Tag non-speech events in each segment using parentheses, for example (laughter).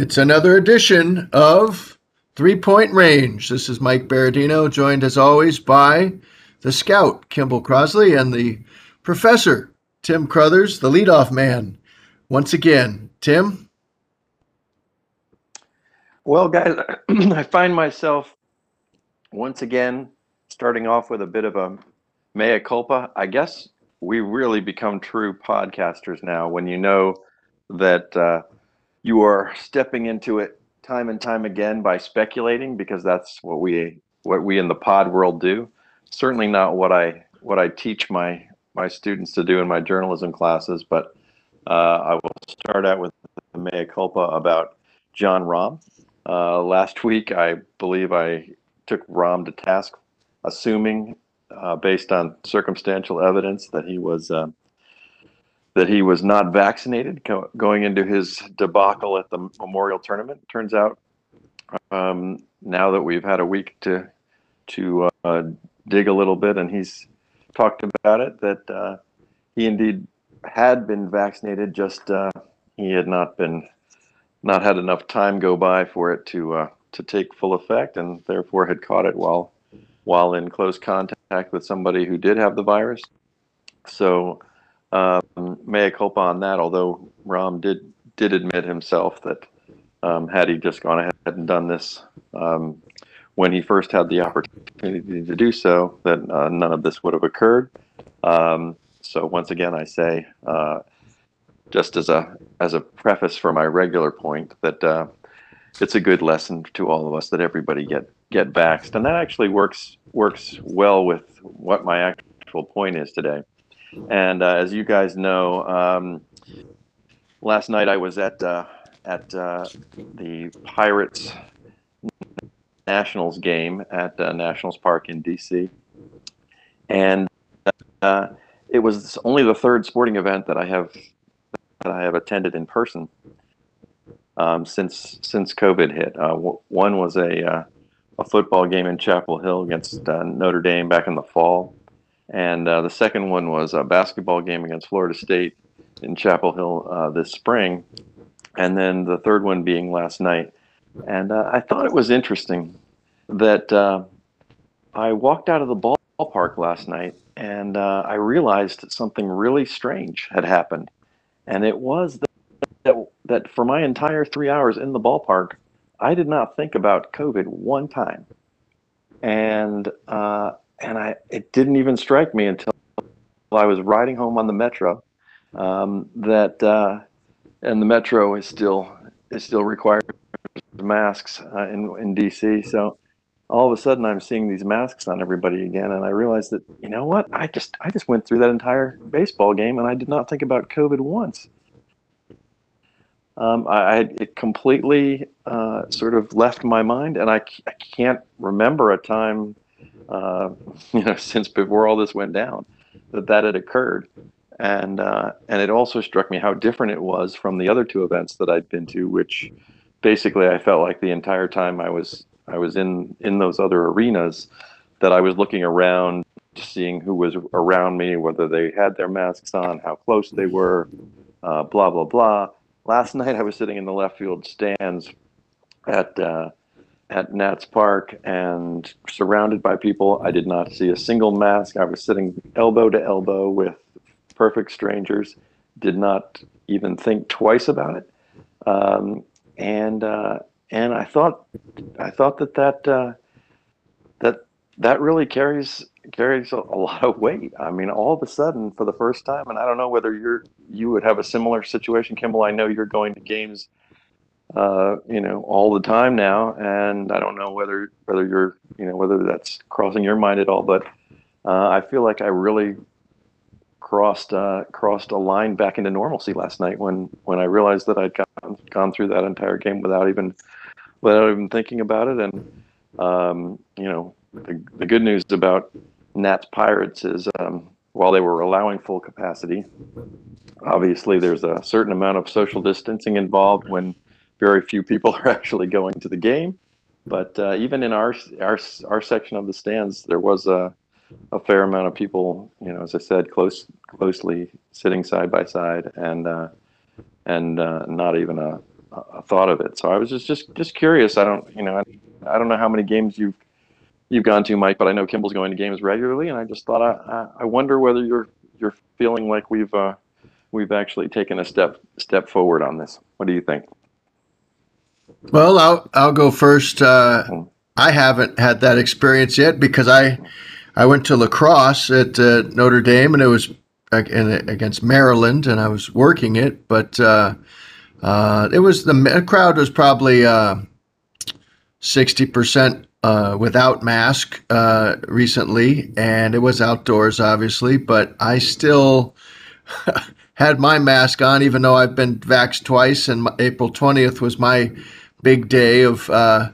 It's another edition of Three Point Range. This is Mike Berardino, joined as always by the scout, Kimball Crosley, and the professor, Tim Crothers, the leadoff man. Once again, Tim. Well, guys, (clears throat) I find myself once again starting off with a bit of a mea culpa. I guess we really become true podcasters now when you know that uh, you are stepping into it time and time again by speculating because that's what we what we in the pod world do. Certainly not what I what I teach my my students to do in my journalism classes, but uh, I will start out with the mea culpa about Jon Rahm. Uh, last week, I believe I took Rahm to task, assuming, uh, based on circumstantial evidence, that he was uh, that he was not vaccinated co- going into his debacle at the Memorial Tournament. Turns out, um, now that we've had a week to to uh, dig a little bit, and he's talked about it, that uh, he indeed had been vaccinated. Just uh, he had not been not had enough time go by for it to uh, to take full effect, and therefore had caught it while while in close contact with somebody who did have the virus. So um, mea culpa on that, although Rahm did did admit himself that um, had he just gone ahead and done this um, when he first had the opportunity to do so, that uh, none of this would have occurred. Um, so once again, I say, uh, just as a as a preface for my regular point, that uh, it's a good lesson to all of us that everybody get get vaxxed, and that actually works works well with what my actual point is today. And uh, as you guys know, um, last night I was at uh, at uh, the Pirates Nationals game at uh, Nationals Park in DC, and uh, it was only the third sporting event that I have that I have attended in person um, since since COVID hit. Uh, w- one was a a football game in Chapel Hill against Notre Dame back in the fall and uh, the second one was a basketball game against Florida State in Chapel Hill uh, this spring. And then the third one being last night. And uh, I thought it was interesting that uh, I walked out of the ballpark last night and uh, I realized that something really strange had happened. And it was that, that, that for my entire three hours in the ballpark, I did not think about COVID one time. And uh, and I it didn't even strike me until I was riding home on the metro um, that uh, and the metro is still is still required masks uh, in in DC. So all of a sudden I'm seeing these masks on everybody again, and I realized that you know what I just I just went through that entire baseball game and I did not think about COVID once. Um, I, it completely uh, sort of left my mind, and I, I can't remember a time uh, (laughs) you know, since before all this went down, that that had occurred. And uh, and it also struck me how different it was from the other two events that I'd been to, which basically I felt like the entire time I was I was in in those other arenas, that I was looking around, seeing who was around me, whether they had their masks on, how close they were, uh, blah blah blah. Last (laughs) night I was sitting in the left field stands at uh, at Nats Park and surrounded by people. I did not see a single mask. I was sitting elbow to elbow with perfect strangers. Did not even think twice about it. Um, and uh, and I thought I thought that that uh, that that really carries carries a, a, lot of weight. I mean, all of a sudden, for the first time, and I don't know whether you're you would have a similar situation, Kimball. I know you're going to games uh, you know, all the time now. And I don't know whether whether you're, you know, whether that's crossing your mind at all. But uh, I feel like I really crossed uh, crossed a line back into normalcy last night when when I realized that I'd gone gone through that entire game without even without even thinking about it. And um, you know, the, the good news about Nats Pirates is um, while they were allowing full capacity, obviously there's a certain amount of social distancing involved when very few people (laughs) are actually going to the game. But uh, even in our, our our section of the stands, there was a a fair amount of people. You know, as I said, close closely sitting side by side, and uh, and uh, not even a, a thought of it. So I was just just just curious. I don't you know I, I don't know how many games you've you've gone to, Mike, but I know Kimball's going to games regularly, and I just thought I I wonder whether you're you're feeling like we've uh, we've actually taken a step step forward on this. What do you think? Well, I'll I'll go first. Uh, I haven't had that experience yet because I I went to lacrosse at uh, Notre Dame and it was against Maryland and I was working it, but uh, uh it was the crowd was probably uh, sixty percent uh, without mask recently, and it was outdoors, obviously, but I still. (laughs) had my mask on, even though I've been vaxxed twice, and April 20th was my big day of uh,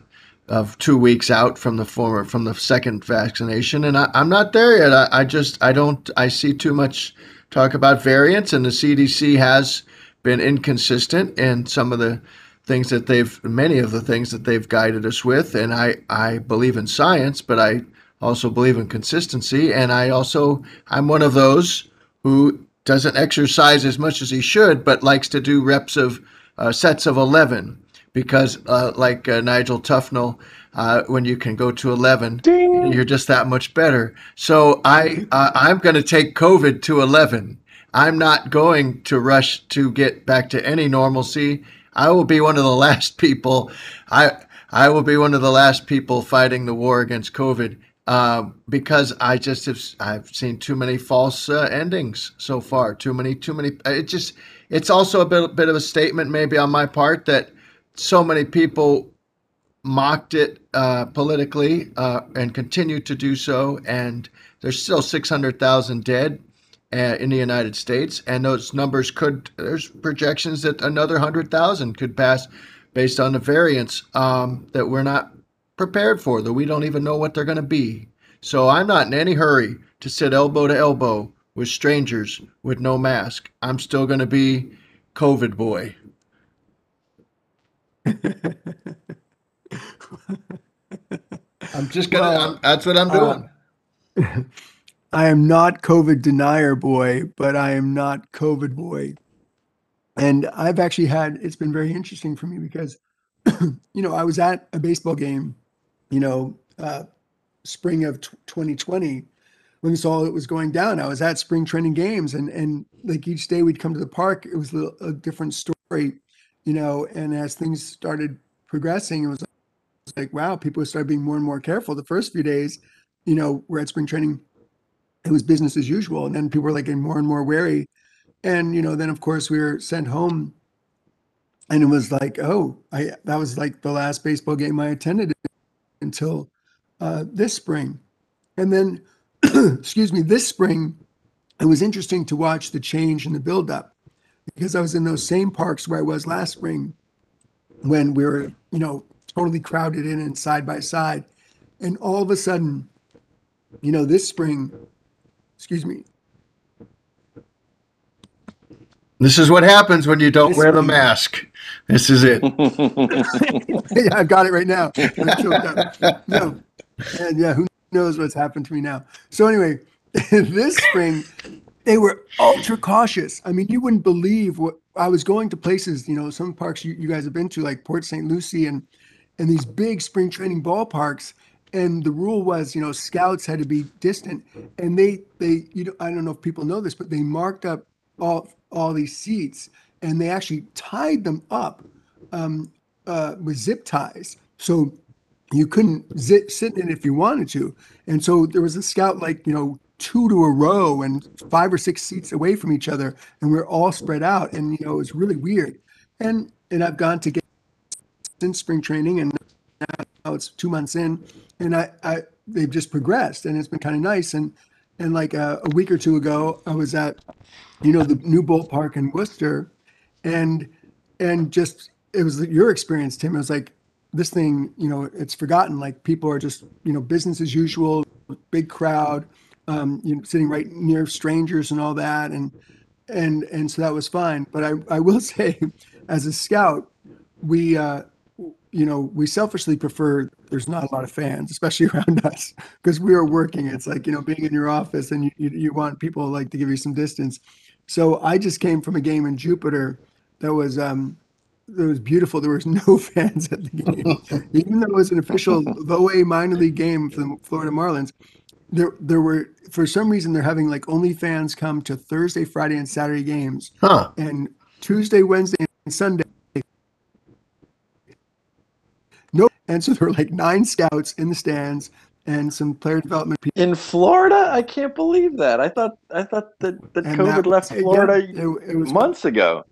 of two weeks out from the former from the second vaccination, and I, am not there yet. I, I, just I don't I see too much talk about variants, and the CDC has been inconsistent in some of the things that they've many of the things that they've guided us with, and I I believe in science, but I also believe in consistency, and I also I'm one of those who doesn't exercise as much as he should, but likes to do reps of uh, sets of 11 because, uh, like uh, Nigel Tufnell, uh, when you can go to 11, Ding. you're just that much better. So I, uh, I'm going to take COVID to 11. I'm not going to rush to get back to any normalcy. I will be one of the (laughs) last people. I I will be one of the last people fighting the war against COVID uh, because I just have I've seen too many false uh, endings so far. Too many, too many. It just it's also a bit bit of a statement maybe on my part that so many people mocked it uh, politically uh, and continue to do so. And there's still 600,000 dead uh, in the United States. And those numbers could, there's projections that another 100,000 could pass based on the variants um, that we're not prepared for, that we don't even know what they're going to be. So I'm not in any hurry to sit elbow to elbow with strangers with no mask. I'm still going to be COVID boy. (laughs) I'm just gonna. Well, I'm, that's what I'm doing. Uh, I am not COVID denier boy, but I am not COVID boy. And I've actually had. It's been very interesting for me because, (clears throat) you know, I was at a baseball game, you know, uh, spring of t- 2020 when this all it was going down. I was at spring training games, and and like each day we'd come to the park, it was a, a different story you know, and as things started progressing, it was like, wow, people started being more and more careful. The first few days, you know, we're at spring training, it was business as usual. And then people were like getting more and more wary. And, you know, then of course we were sent home and it was like, oh, I that was like the last baseball game I attended until uh, this spring. And then, (clears throat) excuse me, this spring, it was interesting to watch the change in the buildup because I was in those same parks where I was last spring when we were, you know, totally crowded in and side by side. And all of a sudden, you know, this spring, excuse me. This is what happens when you don't wear the mask. This is it. (laughs) yeah, I've got it right now. (laughs) No. And yeah, who knows what's happened to me now. So anyway, (laughs) this spring, they were ultra cautious. I mean, you wouldn't believe what I was going to places, you know, some parks you, you guys have been to, like Port St. Lucie and and these big spring training ballparks. And the rule was, you know, scouts had to be distant. And they they you know, I don't know if people know this, but they marked up all all these seats and they actually tied them up um, uh, with zip ties. So you couldn't zip, sit in it if you wanted to. And so there was a scout like, you know, two to a row and five or six seats away from each other, and we're all spread out. And you know, it was really weird. And and I've gone to get since spring training, and now it's two months in, and I, I they've just progressed, and it's been kind of nice. And and like a, a week or two ago, I was at you know the new ballpark in Worcester, and and just it was your experience, Tim. It was like this thing, you know, it's forgotten. Like people are just, you know, business as usual, big crowd um, you know, sitting right near strangers and all that, and and and so that was fine. But I I will (laughs) say, as a scout, we uh, you know we selfishly prefer there's not a lot of fans, especially (laughs) around us, because we are working. It's like you know being in your office and you, you you want people like to give you some distance. So I just came from a game in Jupiter that was um, it was beautiful. There was (laughs) no fans at the game, even though it was an official low A minor league game for the Florida Marlins. There, there were for some reason they're having like only fans come to Thursday, Friday, and Saturday games, Huh. and Tuesday, Wednesday, and Sunday. No, and so there were like nine scouts in the stands and some player development people. In Florida, I can't believe that. I thought I thought that, that And COVID that- left yeah, Florida it- it was months ago.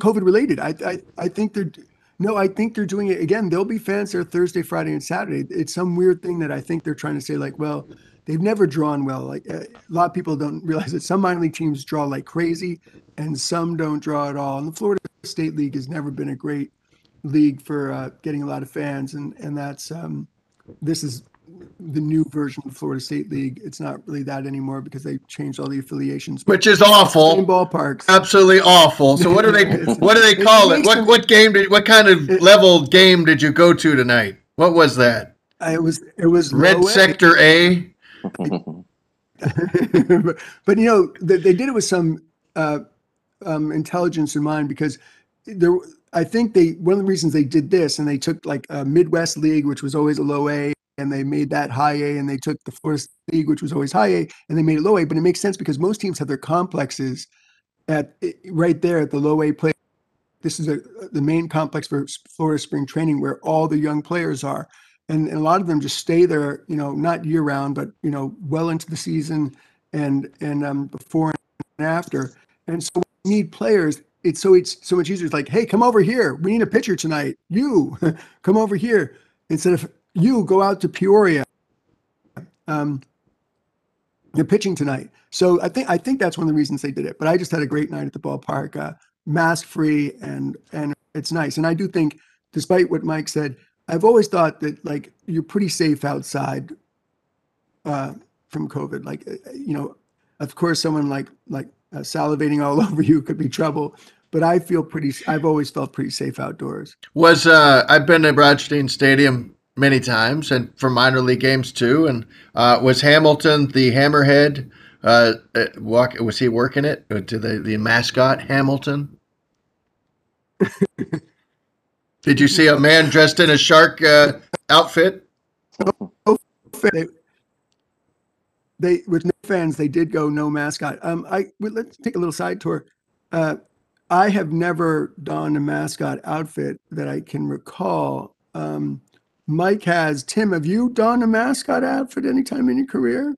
COVID related. I, I I think they're no, I think they're doing it again. There'll be fans there Thursday, Friday, and Saturday. It's some weird thing that I think they're trying to say like, well, they've never drawn well. Like uh, a lot of people don't realize that some minor league teams draw like crazy, and some don't draw at all. And the Florida State League has never been a great league for uh, getting a lot of fans, and and that's um, this is the new version of the Florida State League. It's not really that anymore because they changed all the affiliations. Which is Same awful. ballparks. Absolutely awful. So what do they (laughs) what do they call it? What what game did what kind of It- level game did you go to tonight? What was that? It was it was Red A. Sector A? But, (laughs) but, you know they, they did it with some uh, um, intelligence in mind because there i think they one of the reasons they did this and they took like a midwest league which was always a low a and they made that high a and they took the florida league which was always high a and they made it low a but it makes sense because most teams have their complexes at right there at the low a play. This is a, the main complex for florida spring training where all the young players are and, and a lot of them just stay there, you know, not year round, but you know, well into the season and and um, before and after. And so we need players. It's so it's so much easier. It's like, hey, come over here. We need a pitcher tonight. You (laughs) come over here instead of you go out to Peoria. Um, you're pitching tonight. So I think I think that's one of the reasons they did it. But I just had a great night at the ballpark, uh, mask free, and and it's nice. And I do think, despite what Mike said, I've always thought that like you're pretty safe outside uh, from COVID. Like uh, you know, of course, someone like like uh, salivating all (laughs) over you could be trouble. But I feel pretty. I've always felt pretty safe outdoors. Was uh I've been to Broadstein Stadium many times and for minor league games too. And uh was Hamilton the hammerhead? Uh, uh walk was he working it? Uh, To the the mascot Hamilton? (laughs) Did you see a man dressed in a shark uh, outfit? They, they with no fans, they did go no mascot. Um, I well, let's take a little side tour. Uh, I have never donned a mascot outfit that I can recall. Um, Mike has. Tim, have you donned a mascot outfit anytime in your career?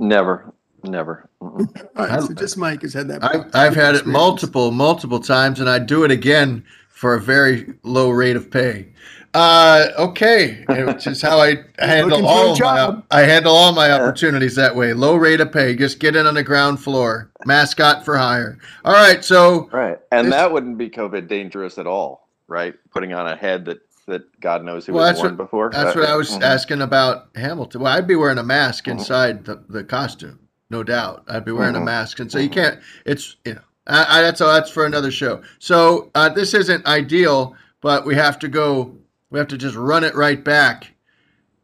Never, never. All right, I- so just Mike has had that. I've, I've had it multiple, multiple times, and I'd do it again for a very low rate of pay. Uh, okay, which is how (laughs) I handle all my. I handle all my opportunities that way. Low rate of pay, just get in on the ground floor. Mascot for hire. All right, so Right, and that wouldn't be COVID dangerous at all, right? Putting on a head that that God knows who Well, was what- before. that's Uh, what I was mhm. asking about Hamilton. Well, I'd be wearing a mask Mhm. inside the, the costume, no doubt. I'd be wearing a Mhm. mask, and so you Mhm. can't. It's you know, I, I, that's all. That's for another show. So uh, this isn't ideal, but we have to go. We have to just run it right back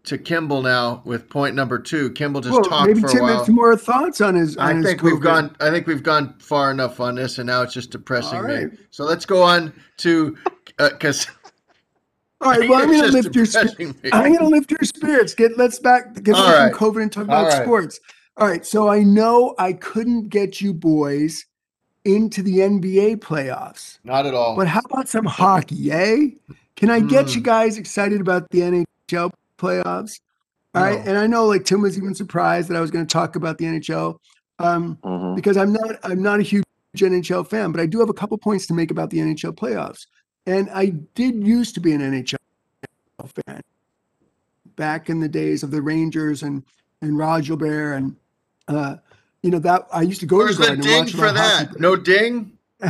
to Kimball now with point number two. Kimball just Well, talked maybe for a Tim while. has more thoughts on his. On I his think we've COVID. gone. I think we've gone far enough on this, and now it's just depressing All me. right. So let's go on to uh, because (laughs) All right. Well, (laughs) I'm going to lift your. sp-. I'm going to lift your spirits. Get let's back get away right. from COVID and talk All about right. sports. All right. So I know I couldn't get you boys into the NBA playoffs, Not at all. but how about some hockey? Eh? Can I get Hmm. you guys excited about the NHL playoffs? All right. No. And I know like Tim was even surprised that I was going to talk about the NHL. Um, Mhm. because I'm not I'm not a huge NHL fan, but I do have a couple points to make about the NHL playoffs. And I did used to be an NHL fan back in the days of the Rangers and and Roger Bear and uh, you know that I used to go Where's to the Garden and ding watch for my hockey that? No ding. (laughs)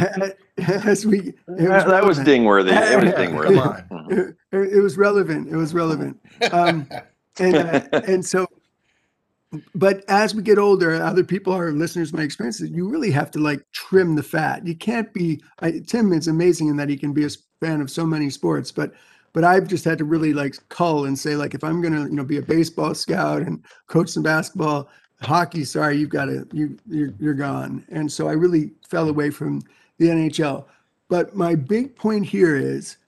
as we it That, that was ding worthy. It was Yeah, dingworthy. (laughs) come on. Mhm. it, it was relevant. It was relevant. Um, and uh, (laughs) and so, but as we get older, other people, our listeners, my experiences, you really have to like trim the fat. You can't be. I, Tim is amazing in that he can be a fan of so many sports, but but I've just had to really like cull and say like if I'm gonna you know be a baseball scout and coach some basketball, hockey, sorry, you've got to you you're, you're gone. And so I really fell hmm. away from the NHL. but my big point here is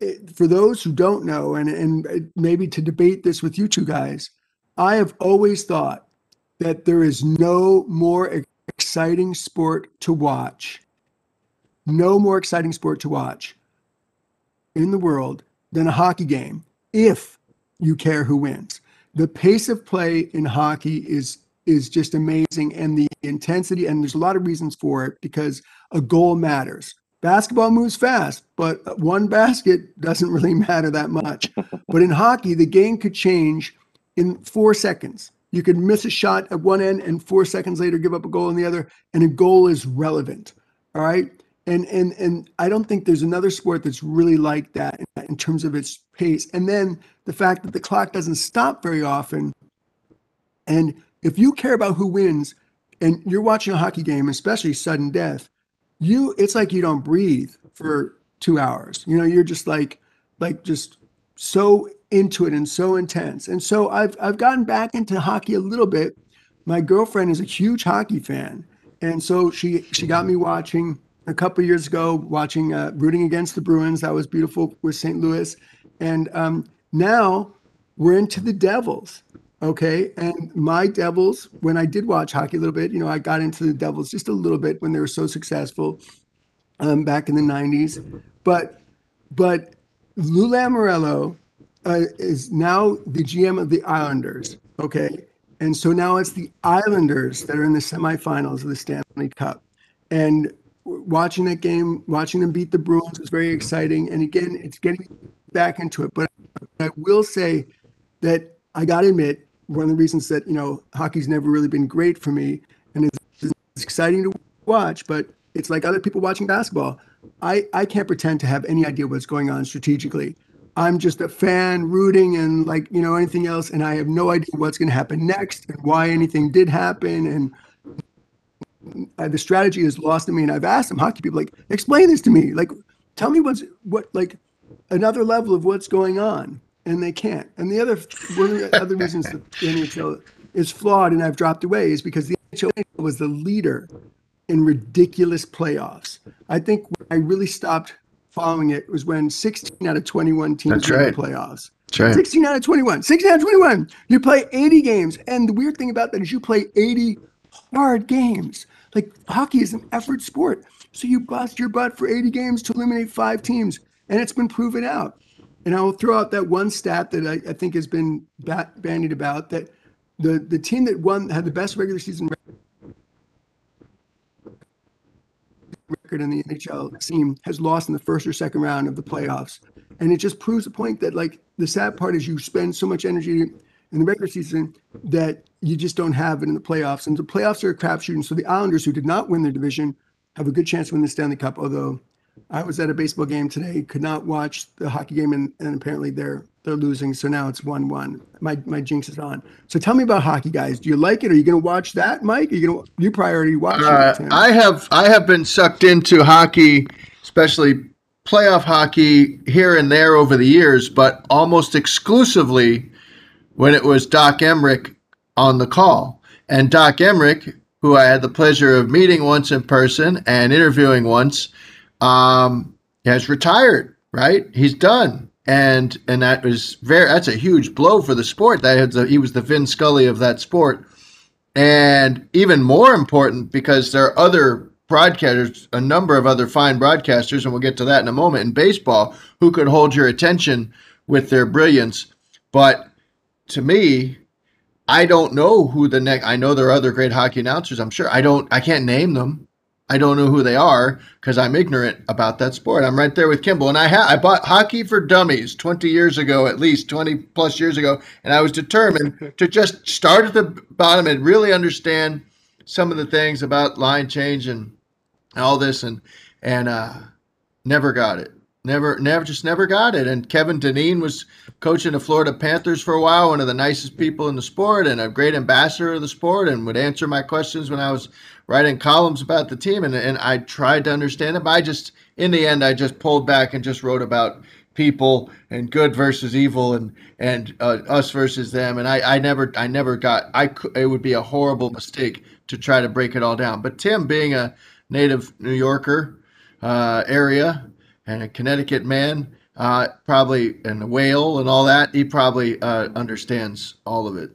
it, for those who don't know, and, and eh, maybe to debate this with you two guys, I have always thought that there is no more exciting sport to watch, no more exciting sport to watch in the world than a hockey game if you care who wins. The pace of play in hockey is is just amazing and the intensity and there's a lot of reasons for it because a goal matters. Basketball moves fast, but one basket (laughs) doesn't really matter that much. (laughs) but in hockey, the game could change in 4 seconds. You could miss a shot at one end and 4 seconds later give up a goal on the other and a goal is relevant. All right? and and and I don't think there's another sport that's really like that in terms of its pace. And then the fact that the clock doesn't stop very often, and if you care about who wins, and you're watching a hockey game, especially sudden death, you it's like you don't breathe for two hours. You know, you're just like like just so into it and so intense. And so I've I've gotten back into hockey a little bit. My girlfriend is a huge hockey fan, and so she she got me watching a couple years ago watching uh, rooting against the Bruins. That was beautiful with St. Louis, and um, now we're into the Devils. Okay, and my Devils. When I did watch hockey a little bit, you know, I got into the Devils just a little bit when they were so successful um, back in the '90s. But but Lou Lamoriello uh, is now the GM of the Islanders. Okay, and so now it's the Islanders that are in the semifinals of the Stanley Cup. And watching that game, watching them beat the Bruins was very exciting. And again, it's getting back into it. But I will say that I got to admit, one of the reasons that, you know, hockey's never really been great for me and it's, it's exciting to watch, but it's like other people watching basketball. I, I can't pretend to have any idea what's going on strategically. I'm just a fan rooting and like, you know, anything else. And I have no idea what's going to happen next and why anything did happen and uh, the strategy is lost to me. And I've asked some hockey people, like, explain this to me. Like, tell me what's what like another level of what's going on, and they can't. And the other one of the other reasons that the NHL is flawed and I've dropped away is because the NHL was the leader in ridiculous playoffs. I think I really stopped following it was when 16 out of 21 teams That's right. the playoffs. That's right. 16 out of 21. 16 out of 21. You play 80 games. And the weird thing about that is you play 80 hard games. Like hockey is an effort sport. So you bust your butt for 80 games to eliminate five teams. And it's been proven out. And I will throw out that one stat that I, I think has been bat, bandied about that the, the team that won had the best regular season record in the NHL team has lost in the first or second round of the playoffs. And it just proves the point that like the sad part is you spend so much energy in the regular season that you just don't have it in the playoffs. And the playoffs are a crapshoot. And so the Islanders, who did not win their division, have a good chance to win the Stanley Cup. Although I was at a baseball game today, could not watch the hockey game, and, and apparently they're they're losing. So now it's one one. My my jinx is on. So tell me about hockey, guys. Do you like it? Are you going to watch that, Mike? Are you going to you priority watch uh, it? I have I have been sucked into hockey, especially playoff hockey here and there over the years, but almost exclusively when it was Doc Emrick on the call. And Doc Emrick, who I had the pleasure of meeting once in person and interviewing once, um, has retired. Right, he's done, and and that was very that's a huge blow for the sport. That a, he was the Vin Scully of that sport, and even more important because there are other broadcasters, a number of other fine broadcasters, and we'll get to that in a moment in baseball, who could hold your attention with their brilliance. But to me, I don't know who the next. I know there are other great hockey announcers. I'm sure. I don't. I can't name them. I don't know who they are because I'm ignorant about that sport. I'm right there with Kimball, and I ha- I bought Hockey for Dummies 20 years ago, at least 20 plus years ago, and I was determined (laughs) to just start at the bottom and really understand some of the things about line change and all this, and and uh, never got it. Never, never, just never got it. And Kevin Dineen was coaching the Florida Panthers for a while, one of the nicest people in the sport and a great ambassador of the sport, and would answer my questions when I was writing columns about the team. And, and I tried to understand it, but I just, in the end, I just pulled back and just wrote about people and good versus evil and and uh, us versus them. And I, I never, I never got. I it would be a horrible mistake to try to break it all down. But Tim, being a native New Yorker uh, area and a Connecticut man, uh, probably and Whale and all that, he probably uh, understands all of it.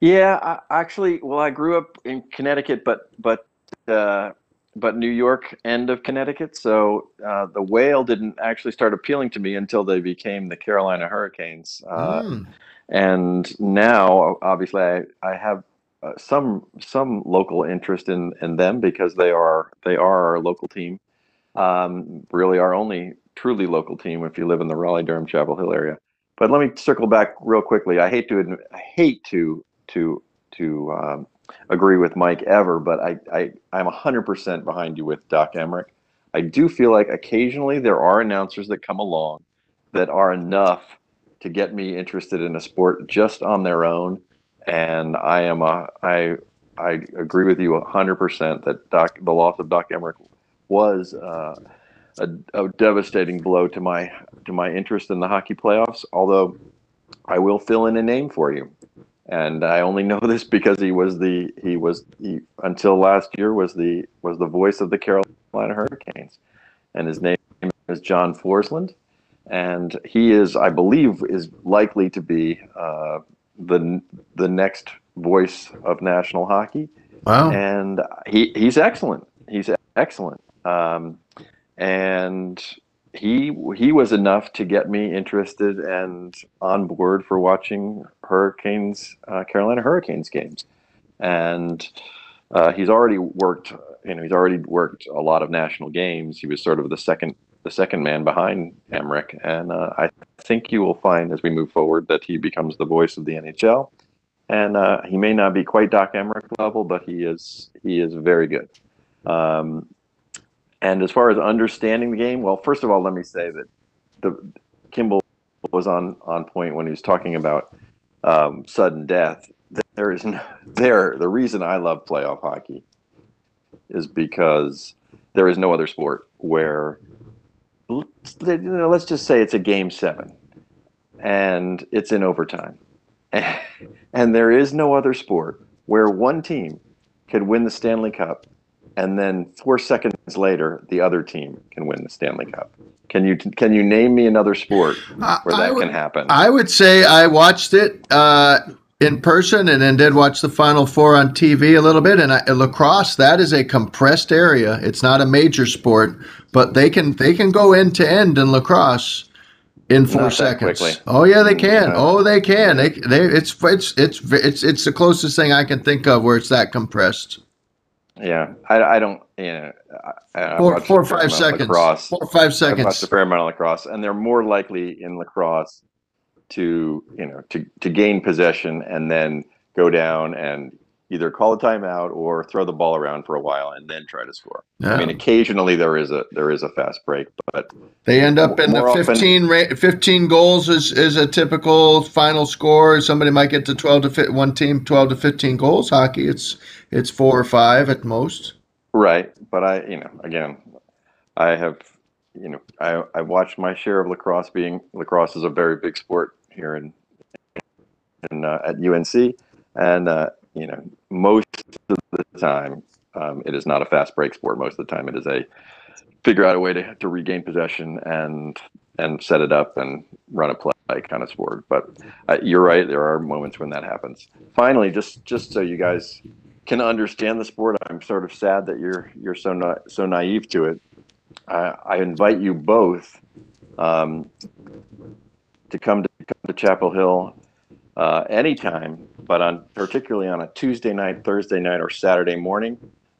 Yeah, I, actually, well, I grew up in Connecticut, but but uh, but New York end of Connecticut. So uh, the whale didn't actually start appealing to me until they became the Carolina Hurricanes. Uh, Mm. and now, obviously, I, I have uh, some some local interest in, in them because they are they are our local team. Um, really, our only truly local team if you live in the Raleigh Durham Chapel Hill area. But let me circle back real quickly. I hate to I hate to to to um, agree with Mike ever, but I, I I'm 100% behind you with Doc Emrick. I do feel like occasionally there are announcers that come along that are enough to get me interested in a sport just on their own, and I am a I I agree with you 100% that Doc the loss of Doc Emrick was uh, a, a devastating blow to my to my interest in the hockey playoffs. Although I will fill in a name for you and I only know (laughs) this because he was the he was he, until last year was the was the voice of the Carolina Hurricanes, and his name is John Forslund, and he is I believe is likely to be uh, the the next voice of national hockey, Wow. and he he's excellent. He's excellent, um, and he he was enough to get me interested and on board for watching Hurricanes uh, Carolina Hurricanes games, and uh, he's already worked. You know, he's already worked a lot of national games. He was sort of the second the second man behind Emrick, and uh, I think you will find as we move forward that he becomes the voice of the NHL. And uh, he may not be quite Doc Emrick level, but he is he is very good. Um, and as far as understanding the game, well, first of all, let me say that the Kimball was on on point when he was talking about um, sudden death. There is no, there. The reason I love playoff hockey is because there is no other sport where you know, let's just say it's a game seven and it's in overtime, (laughs) and there is no other sport where one team could win the Stanley Cup and then four seconds later the other team can win the Stanley Cup. Can you can you name me another sport where I that would- can happen? I would say I watched it uh, in person and then did watch the Final Four on TV a little bit. And I, lacrosse, that is a compressed area. It's not a major sport, but they can they can go end to end in lacrosse in four Not seconds. Oh yeah, they can. Oh, they can. They, they it's it's it's it's it's the closest thing I can think of where it's that compressed. Yeah, I, I don't. You know, I, I've Four four or five seconds. Lacrosse. Four or five I've watched a fair amount of lacrosse, and they're more likely in lacrosse to you know to to gain possession and then go down and either call a timeout or throw the ball around for a while and then try to score. Yeah. I mean, occasionally there is a there is a fast break, but They end up in the often- 15, ra- 15 goals is, is a typical final score. Somebody might get to 12 to fit one team 12 to 15 goals. Hockey, it's it's four or five at most. Right, but I, you know, again, I have, you know, I I watched my share of lacrosse. Being lacrosse is a very big sport here in in uh, at UNC, and uh, you know, most of the time, um, it is not a fast break sport. Most of the time, it is a figure out a way to, to regain possession and and set it up and run a play kind of sport. But uh, you're right, there are moments when that happens. Finally, just just so you guys can understand the sport. I'm sort of sad that you're you're so na- so naive to it. I, I invite you both um, to come to come to Chapel Hill uh, anytime, but on particularly on a Tuesday night, Thursday night, or Saturday morning.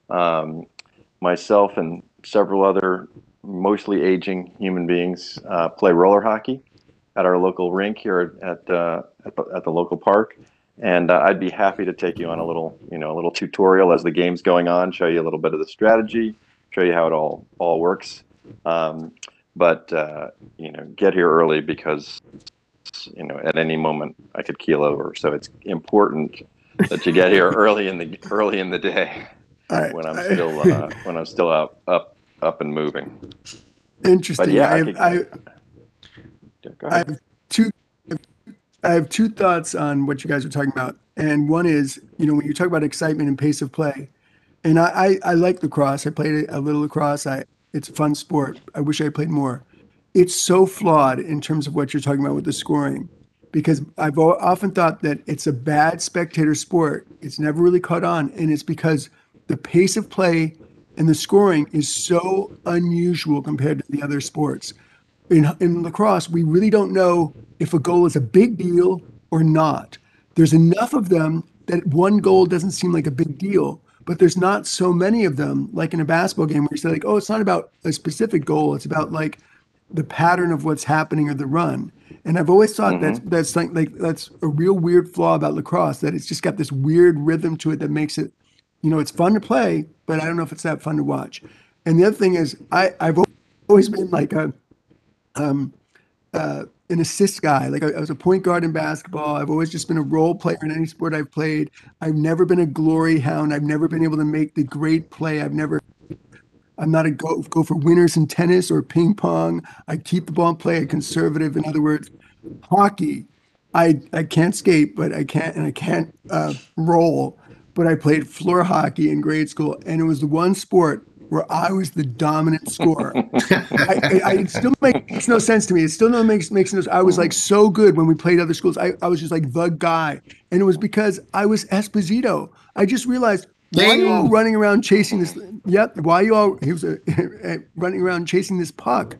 Um, myself and several other mostly aging human beings uh, play roller hockey at our local rink here at uh, at, the, at the local park and uh, I'd be happy to take you on a little, you know, a little tutorial as the game's going on, show you a little bit of the strategy, show you how it all all works. Um, but uh, you know, get here early because you know at any moment I could keel over. So it's important that you get here (laughs) early in the early in the day I- when I'm I- still uh, (laughs) when I'm still up up up and moving. Interesting. But yeah, I I have, could- I, I have two. I have two thoughts on what you guys are talking about, and one is, you know, when you talk about excitement and pace of play, and I, I, I like lacrosse. I played a little lacrosse. I, it's a fun sport. I wish I played more. It's so flawed in terms of what you're talking about with the scoring, because I've often thought that it's a bad spectator sport. It's never really caught on, and it's because the pace of play and the scoring is so unusual compared to the other sports. In, in lacrosse, we really don't know if a goal is a big deal or not. There's enough of them that one goal doesn't seem like a big deal, but there's not so many of them like in a basketball game where you say like, oh, it's not about a specific goal. It's about like the pattern of what's happening or the run. And I've always thought mm-hmm. that's that's like like that's a real weird flaw about lacrosse that it's just got this weird rhythm to it that makes it, you know, it's fun to play, but I don't know if it's that fun to watch. And the other thing is, I I've always been like a um uh an assist guy. Like I, I, was a point guard in basketball. I've always just been a role player in any sport I've played. I've never been a glory hound. I've never been able to make the great play. I've never. I'm not a go go for winners in tennis or ping pong. I keep the ball and play. A conservative. In other words, hockey. I I can't skate, but I can't and I can't uh, roll. But I played floor hockey in grade school, and it was the one sport where I was the dominant scorer. I, I, it still makes no sense to me. It still no makes makes no. I was like so good when we played other schools. I, I was just like the guy, and it was because I was Esposito. I just realized why are you all running around chasing this? Yep. Why are you all? He was a, (laughs) running around chasing this puck.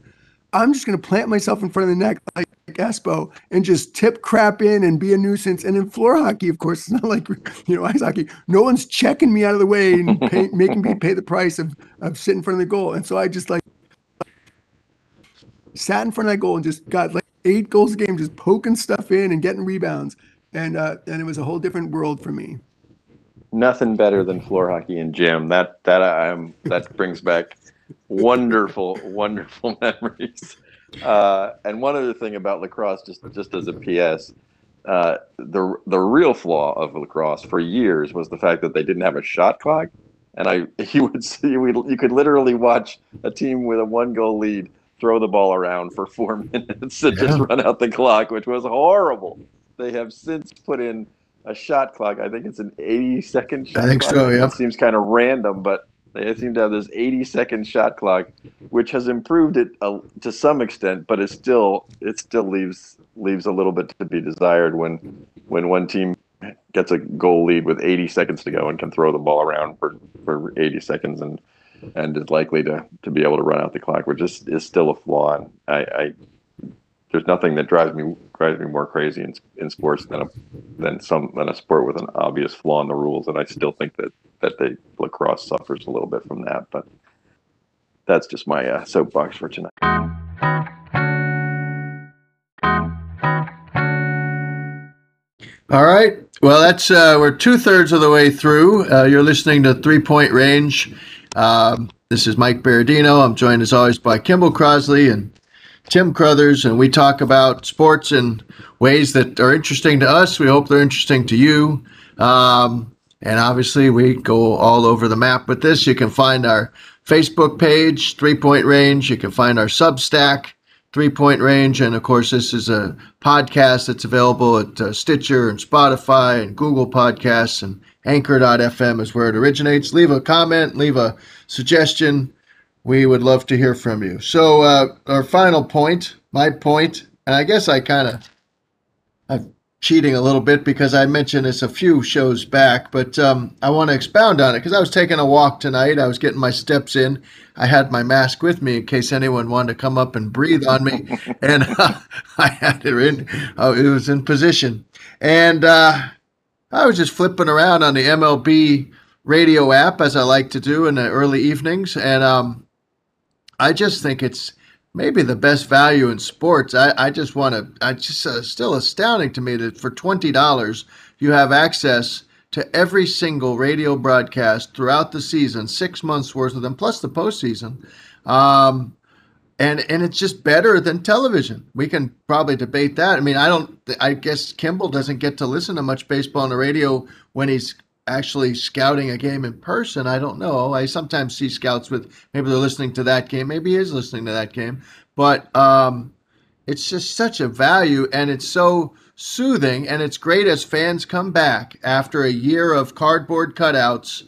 I'm just going to plant myself in front of the net like Espo and just tip crap in and be a nuisance. And in floor hockey, of course, (laughs) it's not like you know ice hockey. No one's checking me out of the way and (laughs) pay, making me pay the price of of sitting in front of the goal. And so I just like sat in front of that goal and just got like eight goals a game, just poking stuff in and getting rebounds. And uh, and it was a whole different world for me. Nothing better than floor hockey and gym. That that I'm that (laughs) brings back wonderful, wonderful (laughs) memories. Uh, and one other thing about lacrosse, just just as a PS, uh, the the real flaw of lacrosse for years was the fact that they didn't have a shot clock, and I (laughs) you would see you could literally watch a team with a one goal lead throw the ball around for four minutes to yeah. just run out the clock, which was horrible. They have since put in a shot clock. I think it's an 80 second shot I think clock. so, yeah. It seems kind of random, but they seem to have this 80 second shot clock, which has improved it uh, to some extent, but it still it still leaves leaves a little bit to be desired when when one team gets a goal lead with 80 seconds to go and can throw the ball around for, for 80 seconds and and is likely to, to be able to run out the clock, which is, is still a flaw. And I, I there's nothing that drives me drives me more crazy in, in sports than a than some than a sport with an obvious flaw in the rules. And I still think that that the lacrosse suffers a little bit from that. But that's just my uh, soapbox for tonight. All right. Well, that's uh, we're two thirds of the way through. Uh, you're listening to Three Point Range. Um, this is Mike Berardino. I'm joined as always by Kimball Crosley and Tim Crothers, and we talk about sports in ways that are interesting to us. We hope they're interesting to you. Um, and obviously, we go all over the map with this. You can find our Facebook page, Three Point Range. You can find our Substack, Three Point Range. And of course, this is a podcast that's available at uh, Stitcher and Spotify and Google Podcasts and Anchor.fm is where it originates. Leave a comment, leave a suggestion. We would love to hear from you. So, uh, our final point, my point, and I guess I kind of, I'm cheating a little bit because I mentioned this a few shows back, but um, I want to expound on it because I was taking a walk tonight. I was getting my steps in. I had my mask with me in case anyone wanted to come up and breathe on me, (laughs) and uh, (laughs) I had it in. Uh, it was in position, and uh, I was just flipping around on the MLB radio app as I like to do in the early evenings, and um, I just think it's maybe the best value in sports. I, I just want to, I just uh, still astounding to me that for $20, you have access to every single radio broadcast throughout the season, six months worth of them, plus the postseason. Um, and, and it's just better than television. We can probably debate that. I mean, I don't. I guess Kimball doesn't get to listen to much baseball on the radio when he's actually scouting a game in person. I don't know. I sometimes see scouts with maybe they're listening to that game, maybe he is listening to that game, but um, it's just such a value and it's so soothing and it's great as fans come back after a year of cardboard cutouts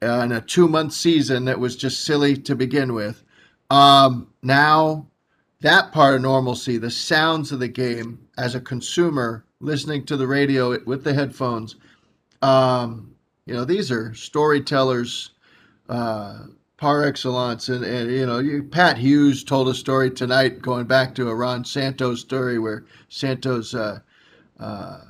and a two month season that was just silly to begin with. Um, now, that part of normalcy, the sounds of the game as a consumer, listening to the radio with the headphones, um, you know, these are storytellers uh, par excellence. And, and you know, you, Pat Hughes told a story tonight, going back to a Ron Santo's story where Santo's uh, uh,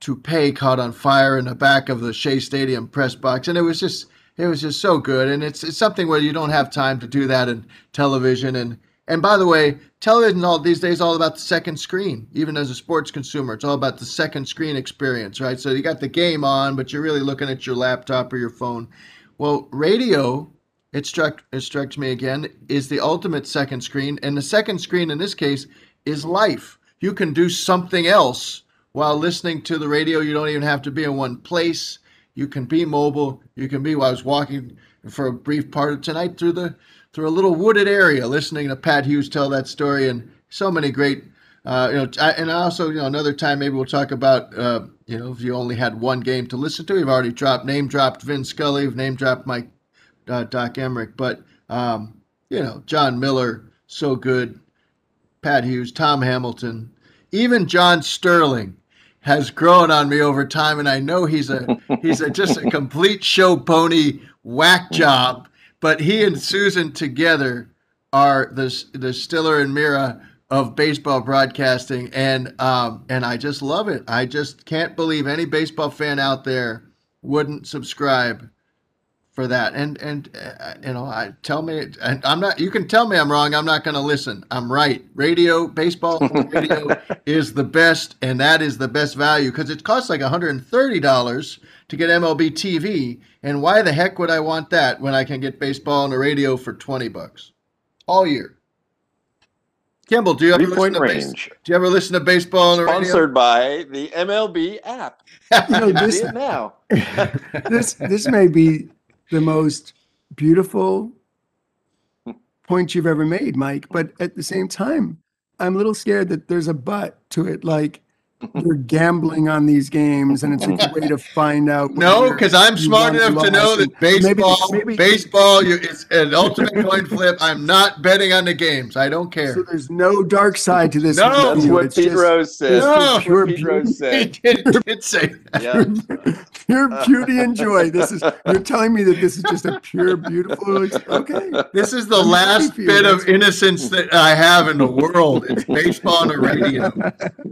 toupee caught on fire in the back of the Shea Stadium press box, and it was just it was just so good. And it's it's something where you don't have time to do that in television. And and by the way, television all these days all about the second screen. Even as a sports consumer, it's all about the second screen experience, right? So you got the game on, but you're really looking at your laptop or your phone. Well, radio it struck it struck me again is the ultimate second screen and the second screen in this case is life you can do something else while listening to the radio you don't even have to be in one place you can be mobile you can be well, i was walking for a brief part of tonight through the through a little wooded area listening to pat hughes tell that story and so many great uh, you know, I, and also, you know, another time maybe we'll talk about, uh, you know, if you only had one game to listen to. You've already dropped, name dropped Vin Scully, you've name dropped Mike uh, Doc Emrick, but um, you know, Jon Miller, so good. Pat Hughes, Tom Hamilton, even John Sterling has grown on me over time, and I know he's a he's a, just a (laughs) complete show pony whack job. But he and Suzyn together are the the Stiller and Meara of baseball broadcasting, and um, and I just love it. I just can't believe any baseball fan out there wouldn't subscribe for that. And and uh, you know, I tell me, and I'm not. You can tell me I'm wrong. I'm not going to listen. I'm right. Radio, baseball (laughs) radio is the best, and that is the best value because it costs like 130 dollars to get MLB TV. And why the heck would I want that when I can get baseball on the radio for 20 bucks all year? Kimball, do you ever listen to base, Do you ever listen to baseball on the Sponsored radio? by the MLB app. (laughs) you know, this, now. (laughs) this this may be the most beautiful point you've ever made, Mike. But at the same time, I'm a little scared that there's a but to it. Like you're gambling on these games, and it's a (laughs) way to find out. No, because I'm smart enough to know that baseball, maybe, maybe, baseball, you, it's an ultimate coin flip. I'm not betting on the games. I don't care. So there's no dark side to this. No, that's what Pete Rose said. No, pure Pete Rose said. He did, did say that. Yeah. pure beauty and joy. This is. You're telling me that this is just a pure, beautiful. Okay. This is the I'm last bit of innocence that I have in the world. It's baseball on the radio.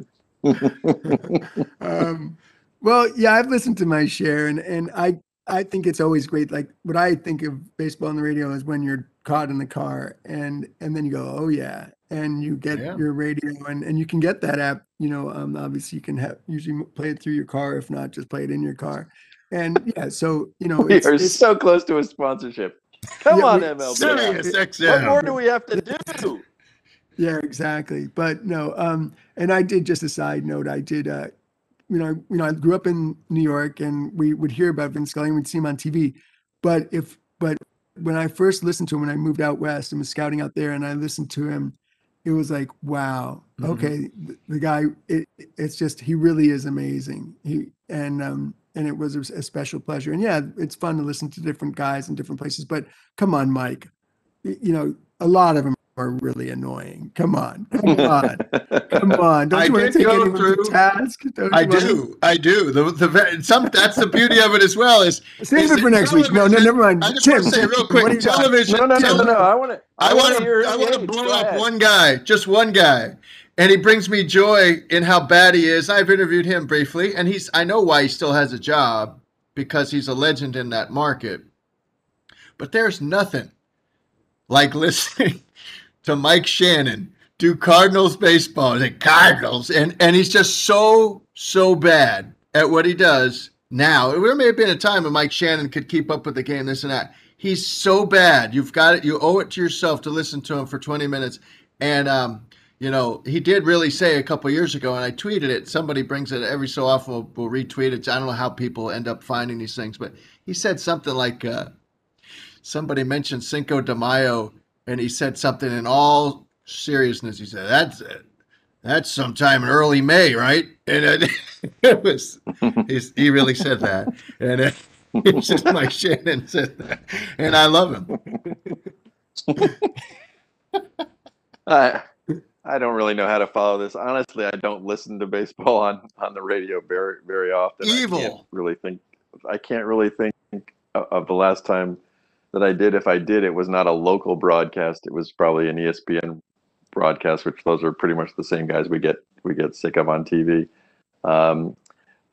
(laughs) (laughs) um, well, yeah, I've listened to my share, and and I I think it's always great. Like what I think of baseball on the radio is when you're caught in the car, and and then you go, oh yeah, and you get yeah. your radio, and and you can get that app. You know, um, obviously you can have usually play it through your car. If not, just play it in your car. And yeah, so you know, (laughs) we are it's, so close to a sponsorship. Come yeah, on, MLB. Serious What more do we have to do? Yeah, exactly. But no, um, and I did just a side note. I did, uh, you know, you know, I grew up in New York, and we would hear about Vin Scully and we'd see him on TV. But if, but when I first listened to him, when I moved out west and was scouting out there, and I listened to him, it was like, wow, mm-hmm. okay, the, the guy, it, it's just he really is amazing. He and um, and it was a special pleasure. And yeah, it's fun to listen to different guys in different places. But come on, Mike, you know, a lot of them are really annoying. Come on, (laughs) come on, come on! Don't you want to take anyone through, to task? Don't I do, to? I do. The the some that's the beauty of it as well. Is save it for next week. No, no, never mind. I just Tim, want to say real quick. Television. No, no, no, no, no. I want to. I, want to. I want to blow up one guy, just one guy, and he brings me joy in how bad he is. I've interviewed him briefly, and he's. I know why he still has a job because he's a legend in that market. But there's nothing like (laughs) listening to Mike Shannon do Cardinals baseball. The Cardinals, and and he's just so so bad at what he does now. There may have been a time when Mike Shannon could keep up with the game, this and that. He's so bad. You've got it. You owe it to yourself to listen to him for 20 minutes. And um, you know, he did really say a couple years ago, and I tweeted it. Somebody brings it every so often. Will, will retweet it. I don't know how people end up finding these things, but he said something like, uh, somebody mentioned Cinco de Mayo and he said something in all seriousness. He said, "That's it. That's sometime in early May, right?" And it, (laughs) it was he really said that, and it, (laughs) it's just like Shannon said that, and I love him. (laughs) I I don't really know how to follow this. Honestly, I don't listen to baseball on on the radio very very often. I can't Evil. really think. I can't really think of the last time that I did. If I did, it was not a local broadcast. It was probably an ESPN broadcast, which those are pretty much the same guys we get we get sick of on TV. Um,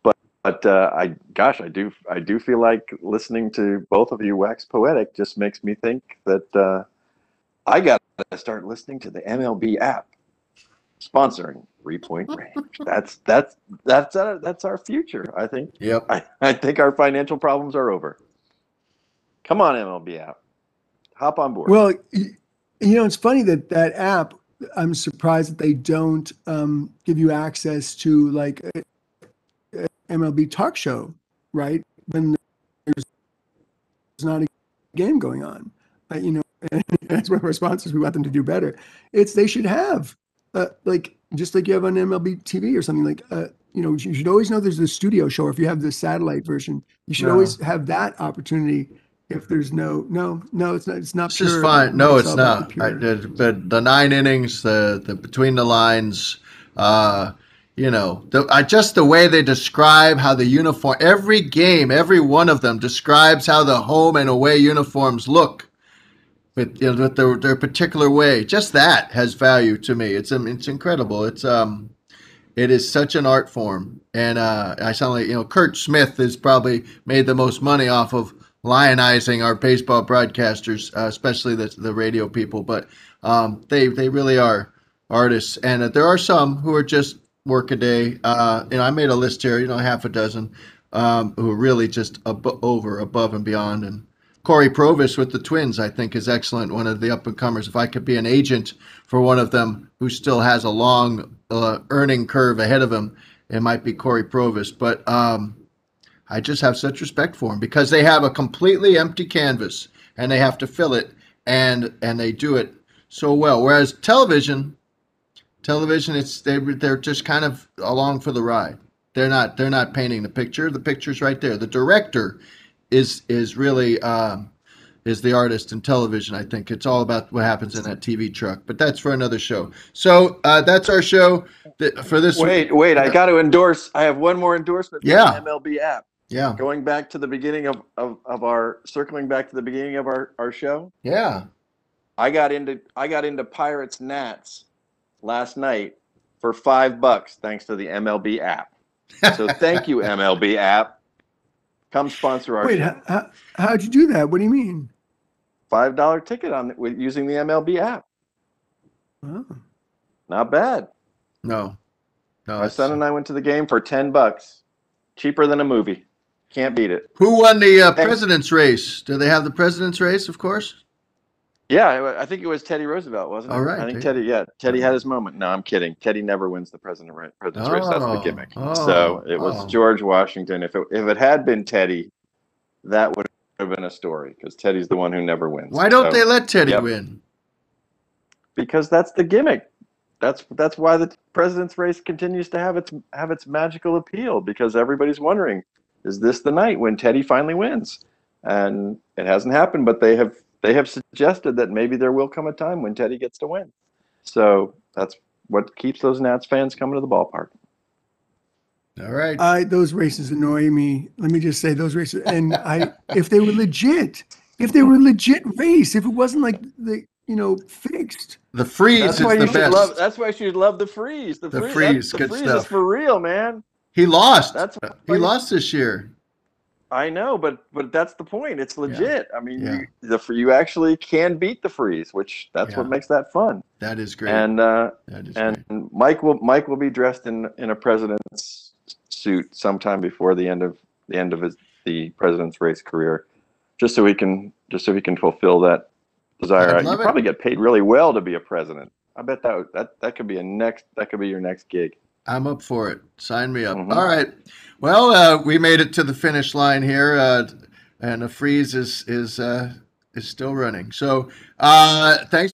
but but uh, I gosh, I do I do feel like listening to both of you wax poetic just makes me think that uh, I got to start listening to the MLB app sponsoring Three Point Range. (laughs) That's that's that's uh, that's our future. I think Yep. I, I think our financial problems are over. Come on, MLB app, hop on board. Well, you know, it's funny that that app. I'm surprised that they don't um, give you access to like a, a MLB talk show, right? When there's not a game going on. Uh, you know, (laughs) that's one of our sponsors. We want them to do better. It's they should have uh, like just like you have on MLB TV or something like. Uh, you know, you should always know there's a studio show. Or if you have the satellite version, you should No. always have that opportunity. If there's no, no, no, it's not. It's not It's just fine. No, it's not. I did, but the nine innings, the the between the lines, uh, you know, the, I just the way they describe how the uniform, every game, every one of them describes how the home and away uniforms look. With you know, with their their particular way, just that has value to me. It's um, it's incredible. It's um, it is such an art form, and uh, I sound like you know Curt Smith has probably made the most money off of lionizing our baseball broadcasters, uh, especially the the radio people. But um, they they really are artists, and uh, there are some who are just work a day. Uh, you know, I made a list here, you know, half a dozen um, who are really just ab- over, above, and beyond. And Cory Provus with the Twins, I think, is excellent. One of the up and comers. If I could be an agent for one of them who still has a long uh, earning curve ahead of him, it might be Cory Provus. But um, I just have such respect for them because they have a completely empty canvas and they have to fill it, and and they do it so well. Whereas television, television, it's they they're just kind of along for the ride. They're not they're not painting the picture. The picture's right there. The director is is really um, is the artist in television. I think it's all about what happens in that TV truck. But that's for another show. So uh, that's our show th- for this. wait, wait, I got to endorse. I have one more endorsement. Yeah. the MLB app. Yeah, Going back to the beginning of, of, of our circling back to the beginning of our, our show. yeah. I got into I got into Pirates Nats last night for five bucks thanks to the MLB app. So thank you (laughs) MLB app. Come sponsor our Wait, show. how, how, how'd you do that? What do you mean? five dollar ticket on with using the MLB app. Oh. Not bad. No, no. My son and I went to the game for ten bucks, cheaper than a movie. Can't beat it. Who won the uh, president's race? Do they have the president's race? Of course. Yeah, I think it was Teddy Roosevelt, wasn't it? All right, I think Teddy. Yeah, Teddy had his moment. No, I'm kidding. Teddy never wins the president president's race. That's the Oh, gimmick. oh, so it was oh. George Washington. If it if it had been Teddy, that would have been a story because Teddy's the one who never wins. Why don't So- they let Teddy yep. win? Because that's the gimmick. That's that's why the president's race continues to have its have its magical appeal because everybody's wondering, is this the night when Teddy finally wins? And it hasn't happened, but they have they have suggested that maybe there will come a time when Teddy gets to win. So that's what keeps those Nats fans coming to the ballpark. All right. I those races annoy me. Let me just say those races, and I if they were legit, if they were legit race, if it wasn't like the you know fixed. the freeze That's is why the you should best. love. That's why you should love the freeze. The, The freeze, freeze, that's- the freeze stuff. is for real, man. He lost. That's he lost this year. I know, but but that's the point. It's legit. I mean, Yeah. you, the you actually can beat the freeze, which that's what makes that fun. That is great. And uh, is and great. Mike will Mike will be dressed in in a president's suit sometime before the end of the end of his the president's race career, just so he can just so he can fulfill that desire. You it. probably get paid really well to be a president. I bet that that that could be a next that could be your next gig. I'm up for it. Sign me up. Mhm. All right. Well, uh, we made it to the finish line here, uh, and the freeze is is uh, is still running. So, uh, thanks.